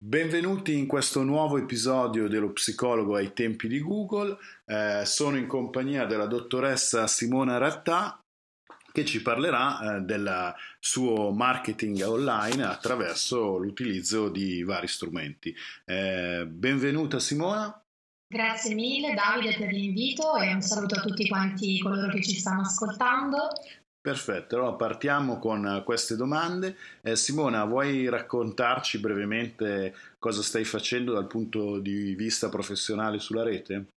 Benvenuti in questo nuovo episodio dello psicologo ai tempi di Google. Eh, sono in compagnia della dottoressa Simona Rattà che ci parlerà eh, del suo marketing online attraverso l'utilizzo di vari strumenti. Eh, benvenuta Simona. Grazie mille Davide per l'invito e un saluto a tutti quanti coloro che ci stanno ascoltando. Perfetto, allora partiamo con queste domande. Eh, Simona, vuoi raccontarci brevemente cosa stai facendo dal punto di vista professionale sulla rete?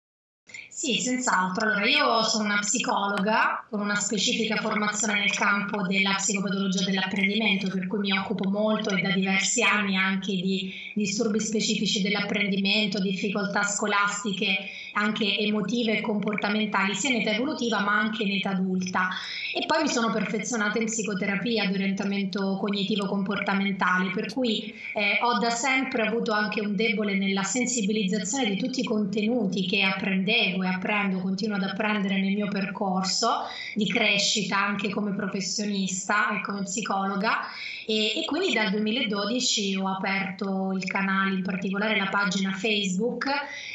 Sì, senz'altro. Allora, io sono una psicologa con una specifica formazione nel campo della psicopatologia dell'apprendimento, per cui mi occupo molto e da diversi anni anche di disturbi specifici dell'apprendimento, difficoltà scolastiche, anche emotive e comportamentali, sia in età evolutiva ma anche in età adulta. E poi mi sono perfezionata in psicoterapia di orientamento cognitivo-comportamentale, per cui eh, ho da sempre avuto anche un debole nella sensibilizzazione di tutti i contenuti che apprendevo e apprendo, continuo ad apprendere nel mio percorso di crescita anche come professionista e come psicologa e, e quindi dal 2012 ho aperto il canale, in particolare la pagina Facebook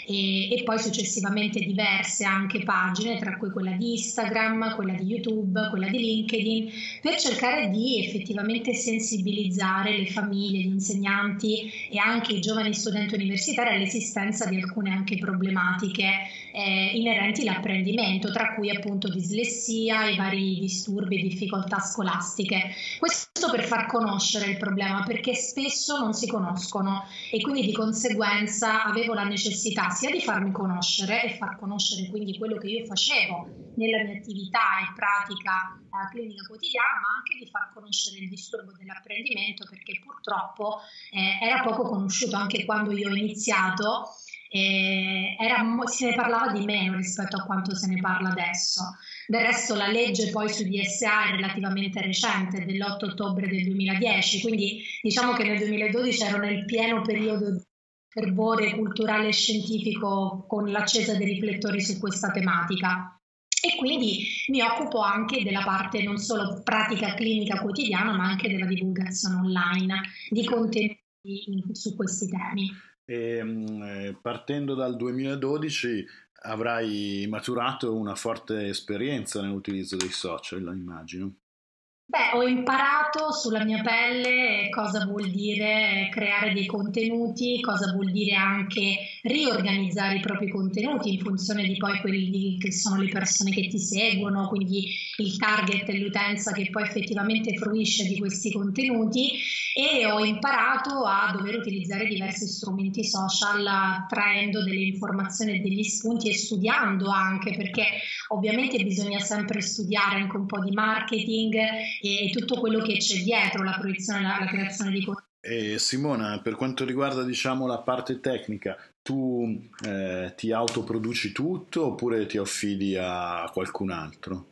e, e, poi successivamente diverse anche pagine, tra cui quella di Instagram, quella di YouTube, quella di LinkedIn, per cercare di effettivamente sensibilizzare le famiglie, gli insegnanti e anche i giovani studenti universitari all'esistenza di alcune anche problematiche eh, inerenti all'apprendimento, tra cui appunto dislessia, i vari disturbi e difficoltà scolastiche. Questo per far conoscere il problema, perché spesso non si conoscono e quindi di conseguenza avevo la necessità sia di farmi conoscere e far conoscere quindi quello che io facevo nella mia attività e pratica eh, clinica quotidiana, ma anche di far conoscere il disturbo dell'apprendimento perché purtroppo eh, era poco conosciuto anche quando io ho iniziato era, se ne parlava di meno rispetto a quanto se ne parla adesso. Del resto la legge poi su DSA è relativamente recente, dell'8 ottobre del 2010, quindi diciamo che nel 2012 ero nel pieno periodo di fervore culturale e scientifico con l'accesa dei riflettori su questa tematica. E quindi mi occupo anche della parte non solo pratica clinica quotidiana, ma anche della divulgazione online di contenuti su questi temi. E, ehm, eh, partendo dal 2012 avrai maturato una forte esperienza nell'utilizzo dei social, immagino. Beh, ho imparato sulla mia pelle cosa vuol dire creare dei contenuti, cosa vuol dire anche riorganizzare i propri contenuti in funzione di poi quelli che sono le persone che ti seguono, quindi il target e l'utenza che poi effettivamente fruisce di questi contenuti. E ho imparato a dover utilizzare diversi strumenti social traendo delle informazioni e degli spunti e studiando anche perché ovviamente bisogna sempre studiare anche un po' di marketing e tutto quello che c'è dietro la proiezione, la, la creazione di contenuti. E Simona, per quanto riguarda diciamo, la parte tecnica, tu eh, ti autoproduci tutto oppure ti affidi a qualcun altro?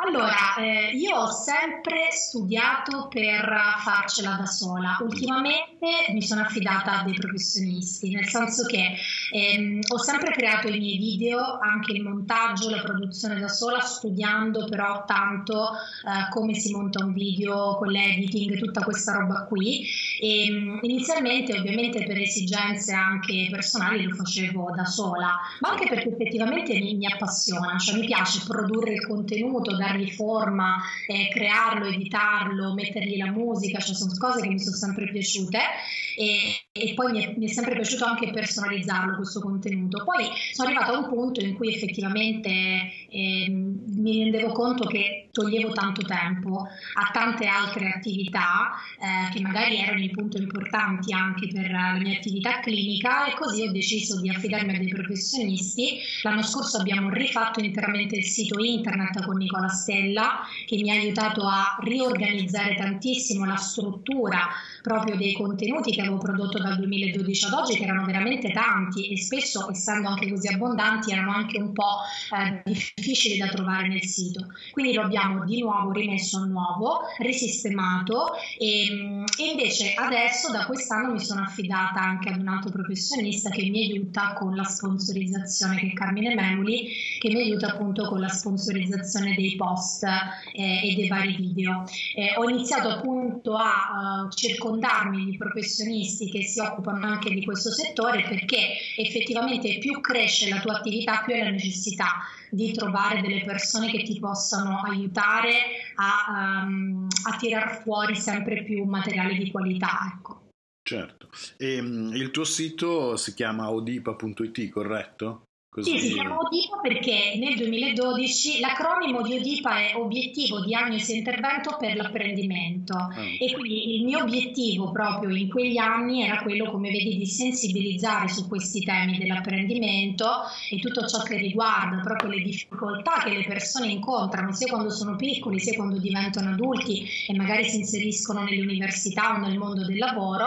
Allora, eh, io ho sempre studiato per farcela da sola. Ultimamente mi sono affidata a dei professionisti, nel senso che ehm, ho sempre creato i miei video, anche il montaggio, la produzione da sola, studiando però tanto eh, come si monta un video con l'editing, tutta questa roba qui. E, ehm, inizialmente, ovviamente, per esigenze anche personali lo facevo da sola, ma anche perché effettivamente mi, mi appassiona, cioè mi piace produrre il contenuto, dargli forma, eh, crearlo, editarlo, mettergli la musica, cioè sono cose che mi sono sempre piaciute e, e poi mi è, mi è, sempre piaciuto anche personalizzarlo questo contenuto. Poi sono arrivata a un punto in cui effettivamente eh, mi rendevo conto che toglievo tanto tempo a tante altre attività eh, che magari erano i punti importanti anche per la mia attività clinica e così ho deciso di affidarmi a dei professionisti. L'anno scorso abbiamo rifatto interamente il sito internet con Nicola Stella che mi ha aiutato a riorganizzare tantissimo la struttura proprio dei contenuti che avevo prodotto dal 2012 ad oggi, che erano veramente tanti e spesso, essendo anche così abbondanti, erano anche un po' eh, difficili da trovare nel sito. Quindi lo abbiamo l'abbiamo di nuovo rimesso a nuovo, risistemato e, e, invece adesso da quest'anno mi sono affidata anche ad un altro professionista che mi aiuta con la sponsorizzazione, che è Carmine Memuli, che mi aiuta appunto con la sponsorizzazione dei post eh, e dei vari video. Eh, ho iniziato appunto a uh, circondarmi di professionisti che si occupano anche di questo settore perché effettivamente più cresce la tua attività più è la necessità di trovare delle persone che ti possano aiutare a, um, a tirar fuori sempre più materiale di qualità. Ecco. Certo, e um, il tuo sito si chiama odipa.it, corretto? Così... Sì, si chiama ODIPA perché nel 2012 l'acronimo di ODIPA è Obiettivo Diagnosi e Intervento per l'Apprendimento ah. e quindi il mio obiettivo proprio in quegli anni era quello, come vedi, di sensibilizzare su questi temi dell'apprendimento e tutto ciò che riguarda proprio le difficoltà che le persone incontrano sia quando sono piccoli sia quando diventano adulti e magari si inseriscono nell'università o nel mondo del lavoro,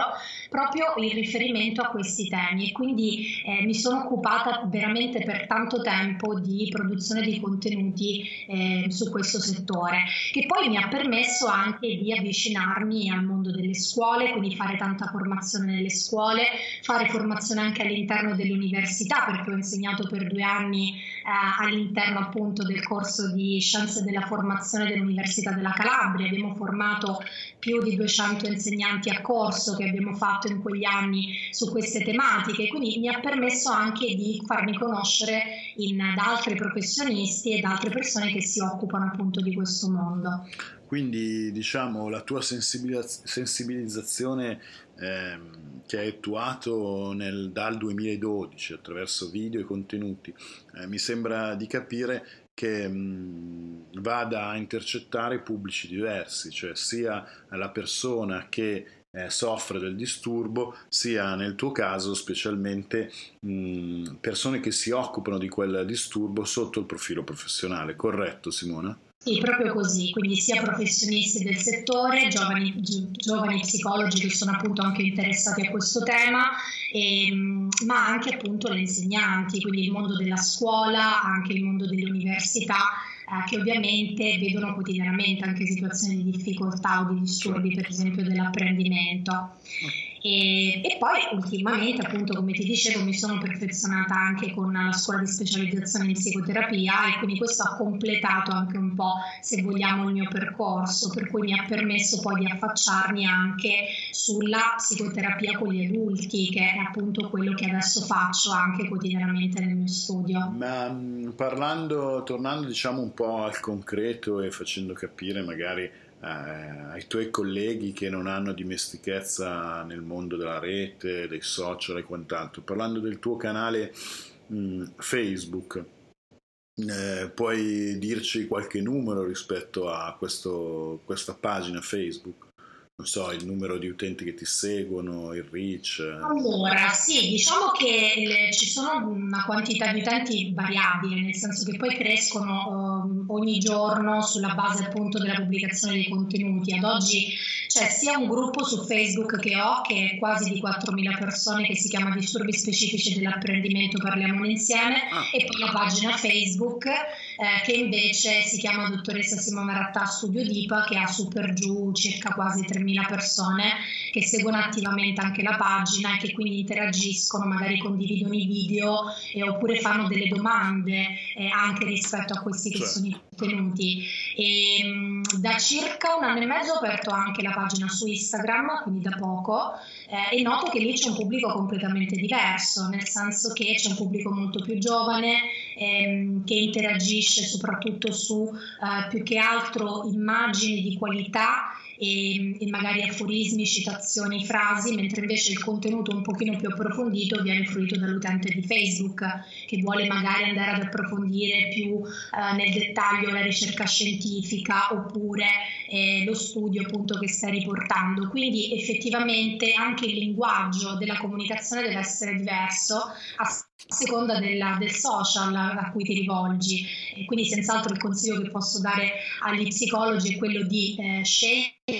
proprio in riferimento a questi temi e quindi eh, mi sono occupata veramente per tanto tempo di produzione di contenuti eh, su questo settore, che poi mi ha permesso anche di avvicinarmi al mondo delle scuole, quindi fare tanta formazione nelle scuole, fare formazione anche all'interno dell'università, perché ho insegnato per due anni eh, all'interno appunto del corso di scienze della formazione dell'Università della Calabria. Abbiamo formato più di 200 insegnanti a corso che abbiamo fatto in quegli anni su queste tematiche, quindi mi ha permesso anche di farmi conoscere in, da altri professionisti e da altre persone che si occupano appunto di questo mondo. Quindi diciamo la tua sensibilizz- sensibilizzazione ehm, che hai attuato nel, dal 2012 attraverso video e contenuti, eh, mi sembra di capire che mh, vada a intercettare pubblici diversi, cioè sia la persona che eh, soffre del disturbo, sia nel tuo caso specialmente mh, persone che si occupano di quel disturbo sotto il profilo professionale. Corretto Simona? Sì, proprio così, quindi sia professionisti del settore, giovani, gi- giovani psicologi che sono appunto anche interessati a questo tema, e, ma anche appunto le insegnanti, quindi il mondo della scuola, anche il mondo delle università eh, che ovviamente vedono quotidianamente anche situazioni di difficoltà o di disturbi, per esempio dell'apprendimento. E, e, poi ultimamente, appunto, come ti dicevo, mi sono perfezionata anche con la scuola di specializzazione in psicoterapia e quindi questo ha completato anche un po', se vogliamo, il mio percorso, per cui mi ha permesso poi di affacciarmi anche sulla psicoterapia con gli adulti, che è appunto quello che adesso faccio anche quotidianamente nel mio studio. Ma mm, parlando, tornando diciamo un po' al concreto e facendo capire magari ai tuoi colleghi che non hanno dimestichezza nel mondo della rete, dei social e quant'altro. Parlando del tuo canale mh, mm, Facebook, eh, puoi dirci qualche numero rispetto a questo, questa pagina Facebook? Non so, il numero di utenti che ti seguono, il reach? Allora, sì, diciamo che le, ci sono una quantità di utenti variabile, nel senso che poi crescono um, ogni giorno sulla base appunto della pubblicazione dei contenuti. Ad oggi c'è sia un gruppo su Facebook che ho, che è quasi di 4.000 persone, che si chiama Disturbi specifici dell'apprendimento, parliamone insieme, ah. e poi la pagina Facebook eh, che invece si chiama Dottoressa Simona Rattà Studio DIPA, che ha su per giù circa quasi 3.000 3.000 persone che seguono attivamente anche la pagina e che quindi interagiscono, magari condividono i video eh, oppure fanno delle domande eh, anche rispetto a questi che certo. sono i contenuti. E, mh, da circa un anno e mezzo ho aperto anche la pagina su Instagram, quindi da poco, eh, e noto che lì c'è un pubblico completamente diverso, nel senso che c'è un pubblico molto più giovane ehm, che interagisce soprattutto su eh, più che altro immagini di qualità e, e, magari aforismi, citazioni, frasi, mentre invece il contenuto un pochino più approfondito viene fruito dall'utente di Facebook che vuole magari andare ad approfondire più eh, nel dettaglio la ricerca scientifica oppure eh, lo studio appunto che stai riportando. Quindi effettivamente anche il linguaggio della comunicazione deve essere diverso a seconda della, del social a cui ti rivolgi. E quindi senz'altro il consiglio che posso dare agli psicologi è quello di eh, scegliere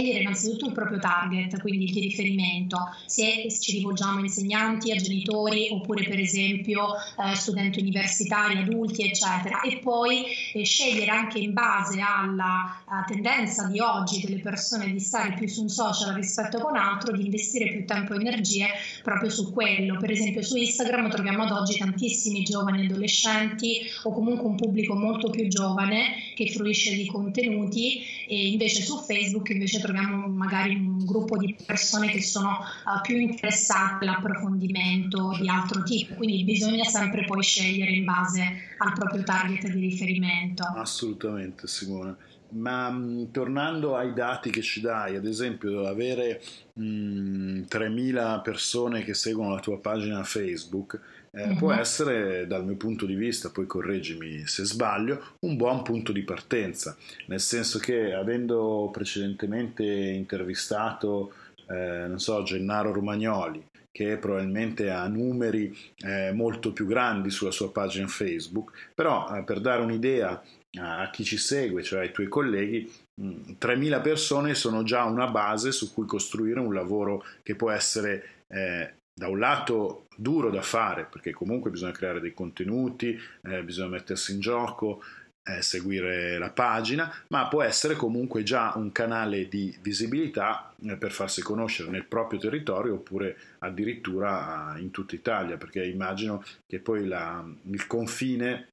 innanzitutto il proprio target, quindi il di riferimento, se ci rivolgiamo a insegnanti, a genitori oppure per esempio eh, studenti universitari, adulti, eccetera, e poi eh, scegliere anche in base alla tendenza di oggi delle persone di stare più su un social rispetto un altro, di investire più tempo e energie proprio su quello. Per esempio su Instagram troviamo ad oggi tantissimi giovani adolescenti o comunque un pubblico molto più giovane che fruisce di contenuti e invece su Facebook invece troviamo magari un gruppo di persone che sono uh, più interessate all'approfondimento di altro tipo, quindi bisogna sempre poi scegliere in base al proprio target di riferimento. Assolutamente Simone. Ma mh, mm, tornando ai dati che ci dai, ad esempio avere mh, mm, 3.000 persone che seguono la tua pagina Facebook, eh, uh-huh. può essere dal mio punto di vista, poi correggimi se sbaglio, un buon punto di partenza, nel senso che avendo precedentemente intervistato, eh, non so, Gennaro Romagnoli, che probabilmente ha numeri eh, molto più grandi sulla sua pagina Facebook, però eh, per dare un'idea a chi ci segue, cioè ai tuoi colleghi, 3.000 mm, persone sono già una base su cui costruire un lavoro che può essere eh, da un lato duro da fare, perché comunque bisogna creare dei contenuti, eh, bisogna mettersi in gioco, eh, seguire la pagina, ma può essere comunque già un canale di visibilità eh, per farsi conoscere nel proprio territorio oppure addirittura in tutta Italia, perché immagino che poi la, il confine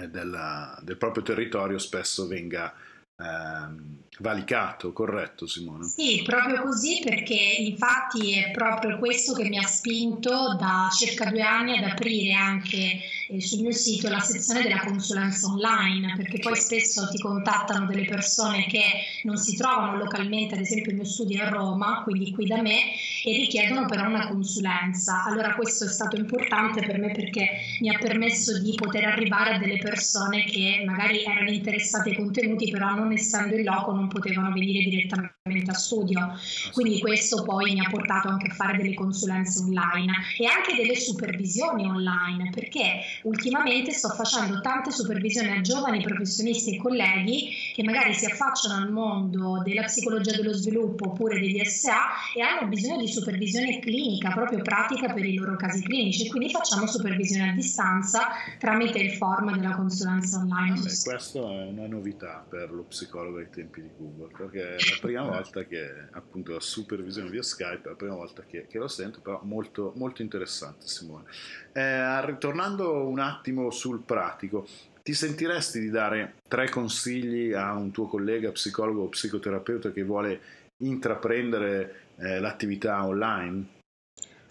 eh, della, del proprio territorio spesso venga ehm, valicato, corretto Simone? Sì, proprio così perché infatti è proprio questo che mi ha spinto da circa due anni ad aprire anche eh, sul mio sito la sezione della consulenza online, perché poi spesso ti contattano delle persone che non si trovano localmente, ad esempio il mio studio è a Roma, quindi qui da me, e richiedono però una consulenza. Allora questo è stato importante per me perché mi ha permesso di poter arrivare a delle persone che magari erano interessate ai contenuti, però non essendo in loco non potevano venire direttamente a studio. Quindi questo poi mi ha portato anche a fare delle consulenze online e anche delle supervisioni online, perché ultimamente sto facendo tante supervisioni a giovani professionisti e colleghi che magari si affacciano al mondo della psicologia dello sviluppo oppure degli SA e hanno bisogno di supervisione clinica, proprio pratica per i loro casi clinici. Quindi facciamo supervisione a distanza tramite il form della consulenza online. Beh, questa è una novità per lo psicologo ai tempi di Google, perché è la prima volta che appunto la supervisione via Skype è la prima volta che, che lo sento, però molto, molto interessante Simone. Eh, ritornando un attimo sul pratico, ti sentiresti di dare tre consigli a un tuo collega psicologo o psicoterapeuta che vuole intraprendere eh, l'attività online?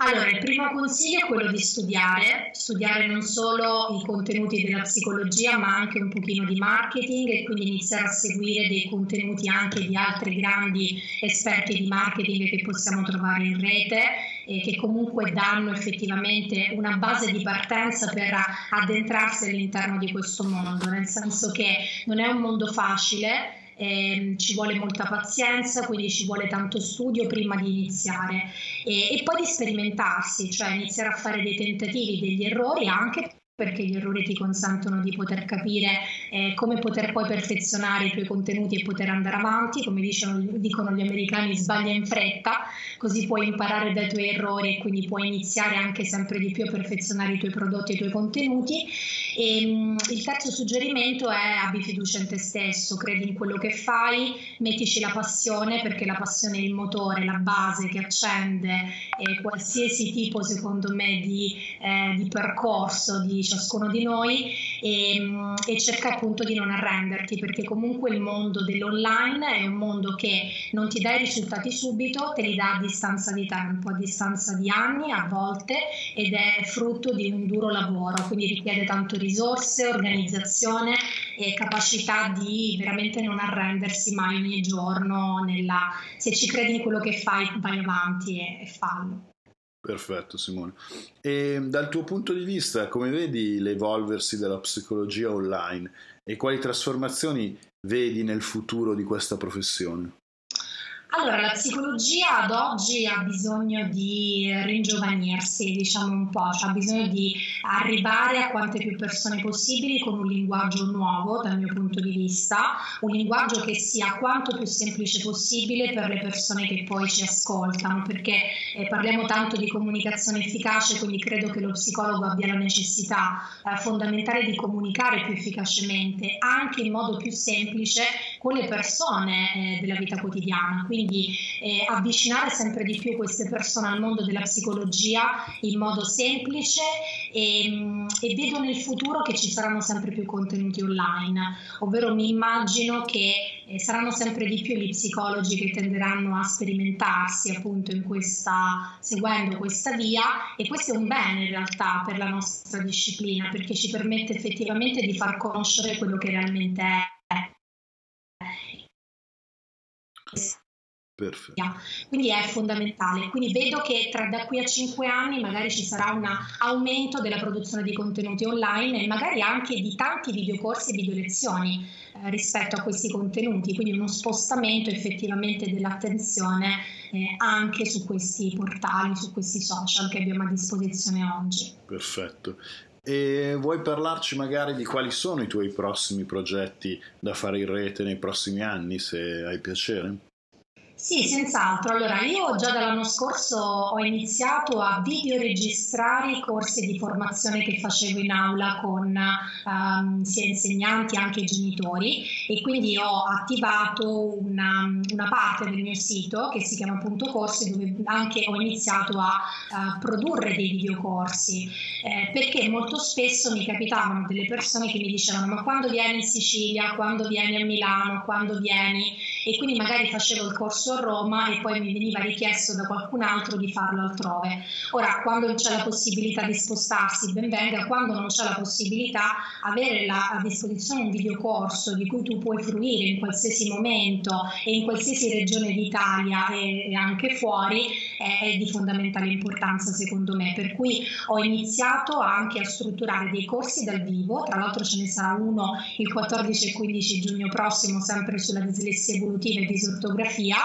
Allora, il primo consiglio è quello di studiare, studiare non solo i contenuti della psicologia, ma anche un pochino di marketing e quindi iniziare a seguire dei contenuti anche di altri grandi esperti di marketing che possiamo trovare in rete e che comunque danno effettivamente una base di partenza per addentrarsi all'interno di questo mondo, nel senso che non è un mondo facile eh, ci vuole molta pazienza, quindi ci vuole tanto studio prima di iniziare e, e poi di sperimentarsi, cioè iniziare a fare dei tentativi, degli errori anche perché gli errori ti consentono di poter capire eh, come poter poi perfezionare i tuoi contenuti e poter andare avanti, come dicono, dicono gli americani sbaglia in fretta, così puoi imparare dai tuoi errori e quindi puoi iniziare anche sempre di più a perfezionare i tuoi prodotti e i tuoi contenuti. E, um, il terzo suggerimento è abbi fiducia in te stesso, credi in quello che fai, mettici la passione perché la passione è il motore, la base che accende eh, qualsiasi tipo secondo me di, eh, di percorso, di ciascuno di noi e, e cerca appunto di non arrenderti perché comunque il mondo dell'online è un mondo che non ti dà i risultati subito, te li dà a distanza di tempo, a distanza di anni a volte ed è frutto di un duro lavoro, quindi richiede tanto risorse, organizzazione e capacità di veramente non arrendersi mai ogni giorno nella, se ci credi in quello che fai vai avanti e, e fallo. Perfetto Simone. E dal tuo punto di vista, come vedi l'evolversi della psicologia online e quali trasformazioni vedi nel futuro di questa professione? Allora, la psicologia ad oggi ha bisogno di ringiovanirsi, diciamo un po', cioè ha bisogno di arrivare a quante più persone possibili con un linguaggio nuovo dal mio punto di vista, un linguaggio che sia quanto più semplice possibile per le persone che poi ci ascoltano, perché eh, parliamo tanto di comunicazione efficace, quindi credo che lo psicologo abbia la necessità eh, fondamentale di comunicare più efficacemente, anche in modo più semplice con le persone eh, della vita quotidiana. Quindi eh, avvicinare sempre di più queste persone al mondo della psicologia in modo semplice e, mm, e vedo nel futuro che ci saranno sempre più contenuti online, ovvero mi immagino che eh, saranno sempre di più gli psicologi che tenderanno a sperimentarsi appunto in questa, seguendo questa via e questo è un bene in realtà per la nostra disciplina perché ci permette effettivamente di far conoscere quello che realmente è. Perfetto. Quindi è fondamentale. Quindi vedo che tra da qui a cinque anni magari ci sarà un aumento della produzione di contenuti online e magari anche di tanti videocorsi e videolezioni eh, rispetto a questi contenuti, quindi uno spostamento effettivamente dell'attenzione eh, anche su questi portali, su questi social che abbiamo a disposizione oggi. Perfetto. E vuoi parlarci magari di quali sono i tuoi prossimi progetti da fare in rete nei prossimi anni, se hai piacere? Sì, senz'altro. Allora, io già dall'anno scorso ho iniziato a videoregistrare i corsi di formazione che facevo in aula con um, sia insegnanti che genitori e quindi ho attivato una, una, parte del mio sito che si chiama appunto corsi dove anche ho iniziato a uh, produrre dei videocorsi eh, perché molto spesso mi capitavano delle persone che mi dicevano ma quando vieni in Sicilia, quando vieni a Milano, quando vieni e quindi magari facevo il corso a Roma e poi mi veniva richiesto da qualcun altro di farlo altrove. Ora, quando c'è la possibilità di spostarsi, ben venga, quando non c'è la possibilità, avere la, a disposizione un videocorso di cui tu puoi fruire in qualsiasi momento e in qualsiasi regione d'Italia e, e anche fuori è, di fondamentale importanza secondo me. Per cui ho iniziato anche a strutturare dei corsi dal vivo, tra l'altro ce ne sarà uno il 14 e 15 giugno prossimo, sempre sulla dislessia evolutiva e disortografia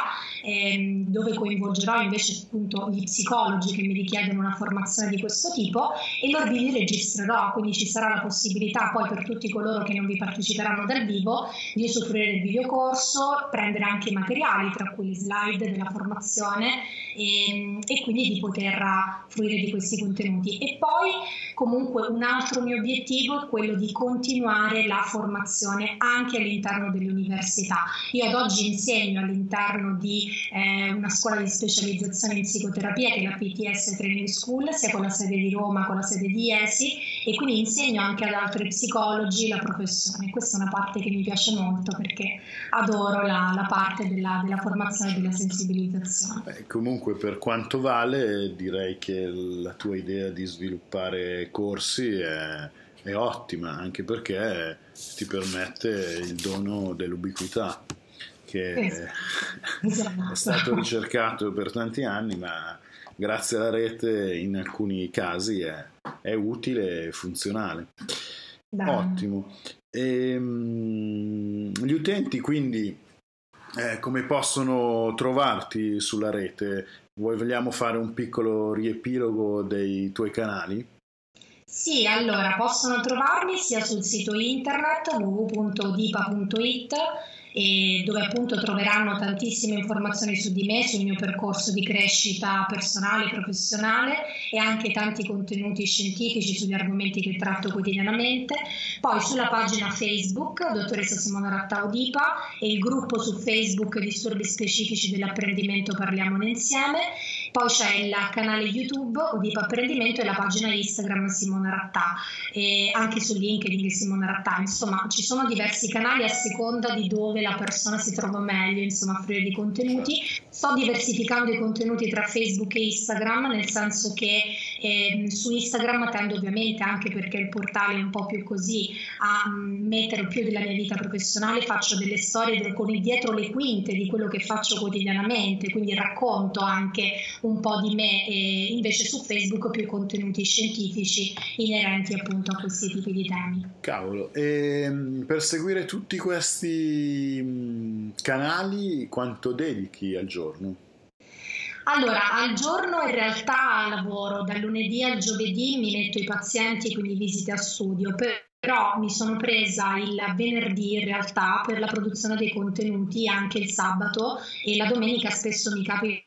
ehm, dove coinvolgerò invece appunto gli psicologi che mi richiedono una formazione di questo tipo e loro vi registrerò, quindi ci sarà la possibilità poi per tutti coloro che non vi parteciperanno dal vivo di usufruire del videocorso, prendere anche i materiali, tra cui le slide della formazione e, ehm, e quindi di poter fruire di questi contenuti. E poi comunque un altro mio obiettivo è quello di continuare la formazione anche all'interno delle università. Io ad oggi insegno all'interno di eh, una scuola di specializzazione in psicoterapia che è la PTS Training School, sia con la sede di Roma, con la sede di ESI e quindi insegno anche ad altri psicologi la professione. Questa è una parte che mi piace molto perché adoro la, la parte della, della, formazione e della sensibilizzazione. Beh, comunque per quanto vale direi che la tua idea di sviluppare corsi è, è ottima anche perché ti permette il dono dell'ubiquità che esatto. è stato ricercato per tanti anni, ma grazie alla rete in alcuni casi è, è utile e funzionale. Dai. Ottimo. E, ehm, gli utenti quindi eh, come possono trovarti sulla rete? Vogliamo fare un piccolo riepilogo dei tuoi canali? Sì, allora possono trovarmi sia sul sito internet www.dipa.it dove appunto troveranno tantissime informazioni su di me, sul mio percorso di crescita personale e professionale e anche tanti contenuti scientifici sugli argomenti che tratto quotidianamente. Poi sulla pagina Facebook, dottoressa Simona Rattaudipa e il gruppo su Facebook Disturbi specifici dell'apprendimento Parliamone insieme. Poi c'è il canale YouTube Udipa Apprendimento e la pagina Instagram Simona Rattà e anche su LinkedIn Simona Rattà. Insomma, ci sono diversi canali a seconda di dove la persona si trova meglio, insomma, a offrire di contenuti. Sto diversificando i contenuti tra Facebook e Instagram, nel senso che E, su Instagram tendo ovviamente, anche perché il portale è un po' più così, a mettere più della mia vita professionale, faccio delle storie con il dietro le quinte di quello che faccio quotidianamente, quindi racconto anche un po' di me e invece su Facebook più contenuti scientifici inerenti appunto a questi tipi di temi. Cavolo, e ehm, per seguire tutti questi canali quanto dedichi al giorno? Allora, al giorno in realtà lavoro dal lunedì al giovedì, mi metto i pazienti, quindi visite a studio, però mi sono presa il venerdì in realtà per la produzione dei contenuti, anche il sabato e la domenica spesso mi capita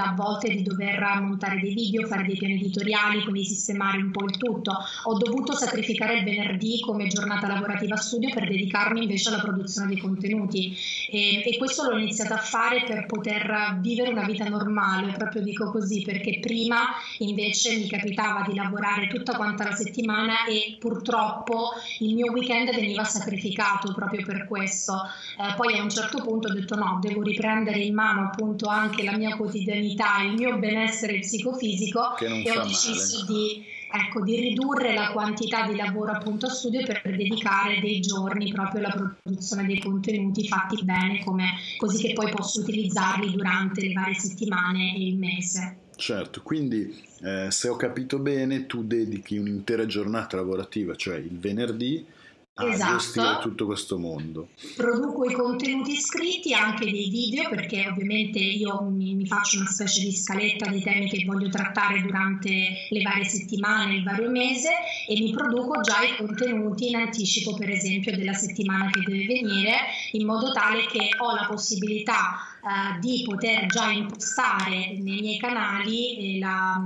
a volte di dover montare dei video, fare dei piani editoriali, quindi sistemare un po' il tutto. Ho dovuto sacrificare il venerdì come giornata lavorativa studio per dedicarmi invece alla produzione dei contenuti e, e questo l'ho iniziato a fare per poter vivere una vita normale, proprio dico così, perché prima invece mi capitava di lavorare tutta quanta la settimana e purtroppo il mio weekend veniva sacrificato proprio per questo. Eh, poi a un certo punto ho detto no, devo riprendere in mano appunto anche la mia quotidianità serenità, il mio benessere psicofisico e ho deciso di, ecco, di, ridurre la quantità di lavoro appunto a studio per dedicare dei giorni proprio alla produzione dei contenuti fatti bene, come, così che poi posso utilizzarli durante le varie settimane e il mese. Certo, quindi eh, se ho capito bene, tu dedichi un'intera giornata lavorativa, cioè il venerdì, a esatto. gestire tutto questo mondo. Produco i contenuti scritti, anche dei video, perché ovviamente io mi, mi, faccio una specie di scaletta dei temi che voglio trattare durante le varie settimane, il vario mese e mi produco già i contenuti in anticipo, per esempio, della settimana che deve venire, in modo tale che ho la possibilità uh, di poter già impostare nei miei canali eh, la,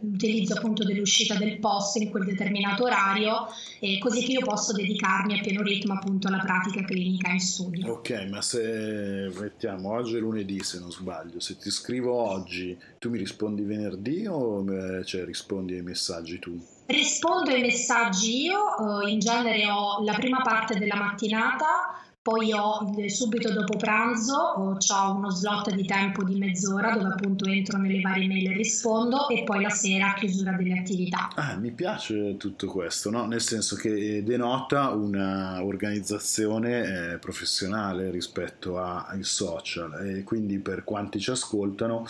l'utilizzo appunto dell'uscita del post in quel determinato orario, eh, così che io posso dedicarmi a pieno ritmo appunto alla pratica clinica in studio. Ok, ma se mettiamo oggi è lunedì se non sbaglio, se ti scrivo oggi, tu mi rispondi venerdì o eh, cioè, rispondi ai messaggi tu? Rispondo ai messaggi io, eh, in genere ho la prima parte della mattinata poi ho subito dopo pranzo ho uno slot di tempo di mezz'ora dove appunto entro nelle varie mail e rispondo e poi la sera chiusura delle attività. Ah, mi piace tutto questo, no? nel senso che denota un'organizzazione eh, professionale rispetto ai social e quindi per quanti ci ascoltano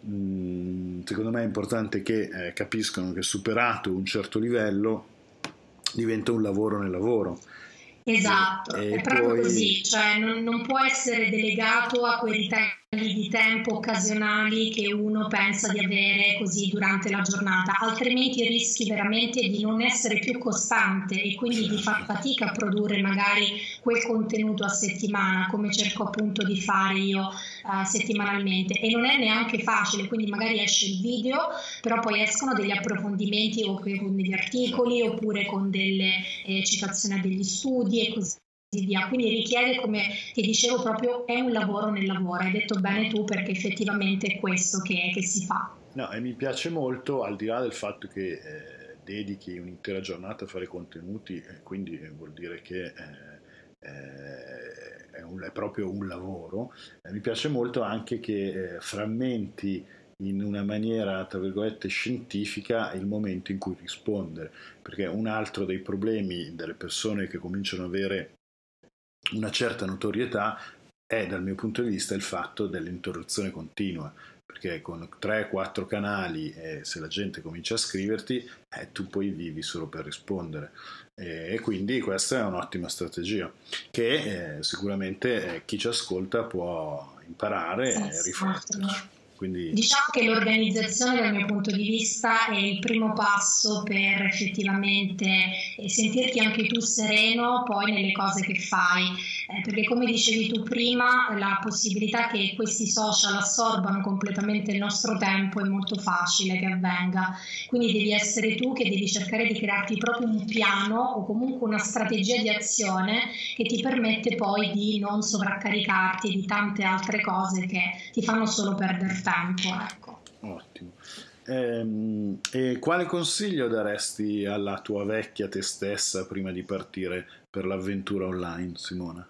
mh, secondo me è importante che eh, capiscano che superato un certo livello diventa un lavoro nel lavoro Esatto, e è proprio poi... così, cioè non, non, può essere delegato a quei ritagli di tempo occasionali che uno pensa di avere così durante la giornata, altrimenti rischi veramente di non essere più costante e quindi di far fatica a produrre magari quel contenuto a settimana come cerco appunto di fare io uh, settimanalmente. E non è neanche facile, quindi magari esce il video, però poi escono degli approfondimenti o con degli articoli oppure con delle eh, citazioni degli studi e così via. Quindi richiede, come ti dicevo, proprio è un lavoro nel lavoro. Hai detto bene tu perché effettivamente è questo che, che si fa. No, e mi piace molto, al di là del fatto che eh, dedichi un'intera giornata a fare contenuti, eh, quindi vuol dire che eh, eh, è, un, è, proprio un lavoro. Eh, mi piace molto anche che eh, frammenti in una maniera, tra virgolette, scientifica il momento in cui rispondere, perché un altro dei problemi delle persone che cominciano ad avere una certa notorietà è dal mio punto di vista il fatto dell'interruzione continua, perché con 3-4 canali, eh, se la gente comincia a scriverti, eh, tu poi vivi solo per rispondere. E, e quindi questa è un'ottima strategia che eh, sicuramente eh, chi ci ascolta può imparare e rifletterci. Quindi... Diciamo che l'organizzazione dal mio punto di vista è il primo passo per effettivamente sentirti anche tu sereno poi nelle cose che fai, eh, perché come dicevi tu prima la possibilità che questi social assorbano completamente il nostro tempo è molto facile che avvenga, quindi devi essere tu che devi cercare di crearti proprio un piano o comunque una strategia di azione che ti permette poi di non sovraccaricarti di tante altre cose che ti fanno solo perdere tempo. Ecco. Ottimo. Ehm, e quale consiglio daresti alla tua vecchia te stessa prima di partire per l'avventura online, Simona?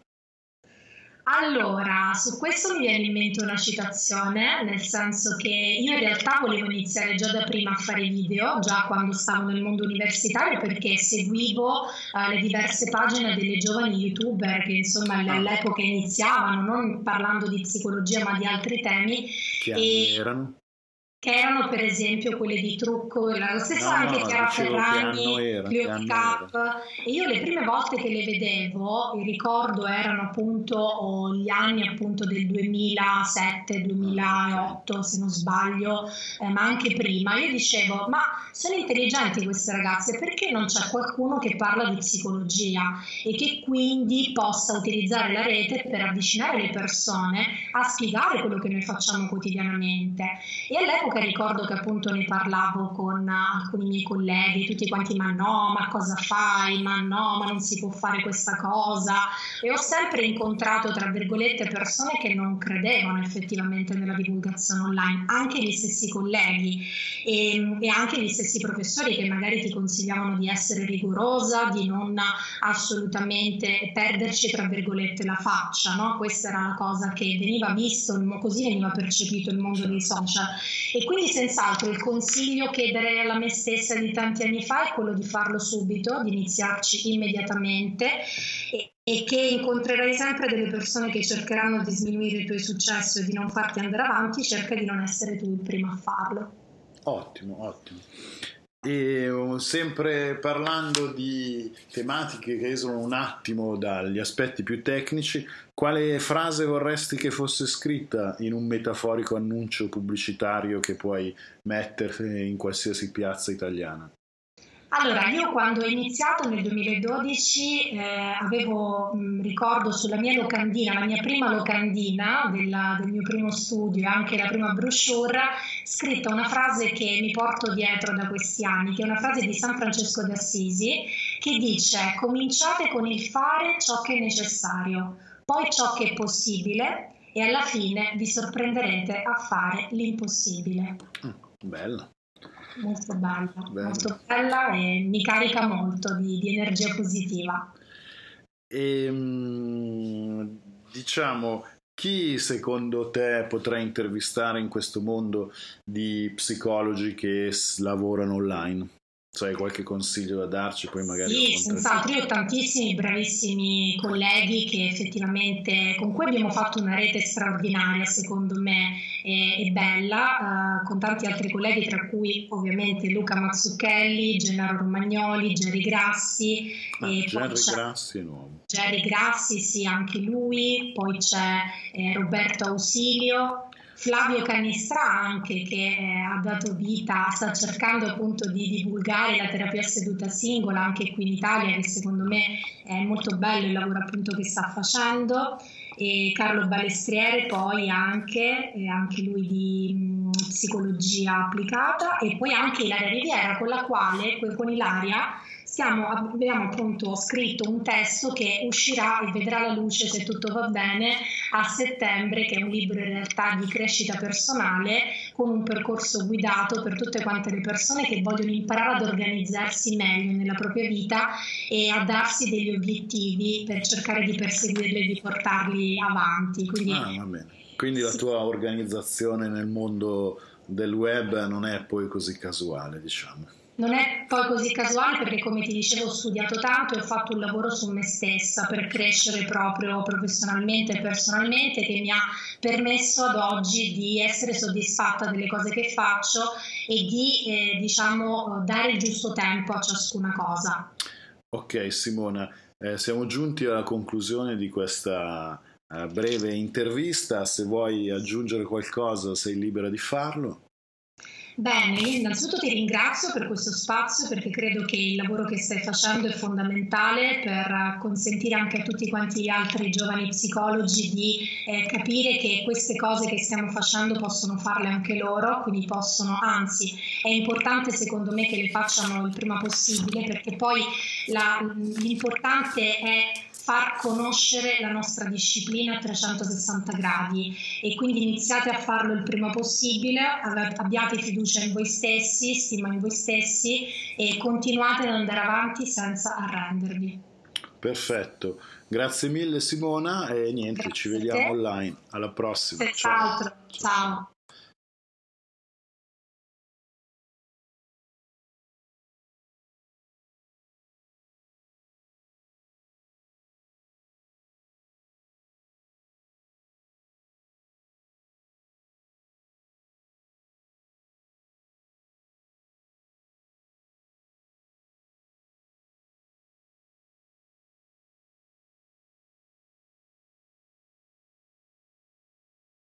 Allora, su questo mi viene in mente una citazione, nel senso che io in realtà volevo iniziare già da prima a fare video, già quando stavo nel mondo universitario, perché seguivo uh, le diverse pagine delle giovani youtuber che insomma all'epoca iniziavano, non parlando di psicologia ma di altri temi. Che anni erano? Che erano per esempio quelle di trucco, lo stesso no, anche Chiara Ferragni, Cleo Cup. E io le prime volte che le vedevo, il ricordo erano appunto gli anni appunto del 2007-2008 se non sbaglio, eh, ma anche prima. Io dicevo, ma sono intelligenti queste ragazze, perché non c'è qualcuno che parla di psicologia e che quindi possa utilizzare la rete per avvicinare le persone a spiegare quello che noi facciamo quotidianamente? E all'epoca all'epoca ricordo che appunto ne parlavo con alcuni miei colleghi, tutti quanti ma no, ma cosa fai, ma no, ma non si può fare questa cosa. E ho sempre incontrato tra virgolette persone che non credevano effettivamente nella divulgazione online, anche gli stessi colleghi e, e anche gli stessi professori che magari ti consigliavano di essere rigorosa, di non assolutamente perderci tra virgolette la faccia, no? questa era una cosa che veniva visto, così veniva percepito il mondo dei social e quindi senz'altro il consiglio che darei alla me stessa di tanti anni fa è quello di farlo subito, di iniziarci immediatamente e, e che incontrerai sempre delle persone che cercheranno di sminuire il tuo successo e di non farti andare avanti, cerca di non essere tu il primo a farlo. Ottimo, ottimo. E oh, sempre parlando di tematiche che esulano un attimo dagli aspetti più tecnici, quale frase vorresti che fosse scritta in un metaforico annuncio pubblicitario che puoi mettere in qualsiasi piazza italiana? Allora, io quando ho iniziato nel 2012 eh, avevo, mh, ricordo sulla mia locandina, la mia prima locandina della, del mio primo studio e anche la prima brochure, scritta una frase che mi porto dietro da questi anni, che è una frase di San Francesco d'Assisi, che dice cominciate con il fare ciò che è necessario, poi ciò che è possibile e alla fine vi sorprenderete a fare l'impossibile. Mm, bello molto bella, Bello. molto bella e mi carica molto di, di energia positiva. E, ehm, diciamo, chi secondo te potrà intervistare in questo mondo di psicologi che lavorano online? Se hai qualche consiglio da darci, poi magari. Sì, senz'altro. Io ho tantissimi bravissimi colleghi che effettivamente con cui abbiamo fatto una rete straordinaria, secondo me, e, e bella, uh, con tanti altri colleghi, tra cui ovviamente Luca Mazzucchelli, Gennaro Romagnoli, Jerry Grassi. Ah, Jerry Grassi è nuovo. Jerry Grassi, sì, anche lui. Poi c'è eh, Roberto Ausilio Flavio Canistra anche che eh, ha dato vita, sta cercando appunto di divulgare la terapia seduta singola anche qui in Italia che secondo me è molto bello il lavoro appunto che sta facendo. E Carlo Balestriere poi anche, eh, anche lui di mh, mm, psicologia applicata. E poi anche Ilaria Riviera con la quale con Ilaria stiamo, abbiamo appunto scritto un testo che uscirà e vedrà la luce se tutto va bene a settembre, che è un libro in realtà di crescita personale con un percorso guidato per tutte quante le persone che vogliono imparare ad organizzarsi meglio nella propria vita e a darsi degli obiettivi per cercare di perseguirli e di portarli avanti. Quindi, ah, Quindi la tua organizzazione nel mondo del web non è poi così casuale, diciamo non è poi così casuale perché come ti dicevo ho studiato tanto e ho fatto un lavoro su me stessa per crescere proprio professionalmente e personalmente che mi ha permesso ad oggi di essere soddisfatta delle cose che faccio e di eh, diciamo dare il giusto tempo a ciascuna cosa. Ok Simona, eh, siamo giunti alla conclusione di questa eh, breve intervista, se vuoi aggiungere qualcosa sei libera di farlo. Bene, innanzitutto ti ringrazio per questo spazio perché credo che il lavoro che stai facendo è fondamentale per consentire anche a tutti quanti gli altri giovani psicologi di eh, capire che queste cose che stiamo facendo possono farle anche loro, quindi possono, anzi è importante secondo me che le facciano il prima possibile perché poi la, l'importante è far conoscere la nostra disciplina a 360 gradi e quindi iniziate a farlo il prima possibile, abbiate fiducia in voi stessi, stima in voi stessi e continuate ad andare avanti senza arrendervi. Perfetto, grazie mille Simona e niente, grazie ci vediamo online. Alla prossima. Senz'altro, ciao. ciao.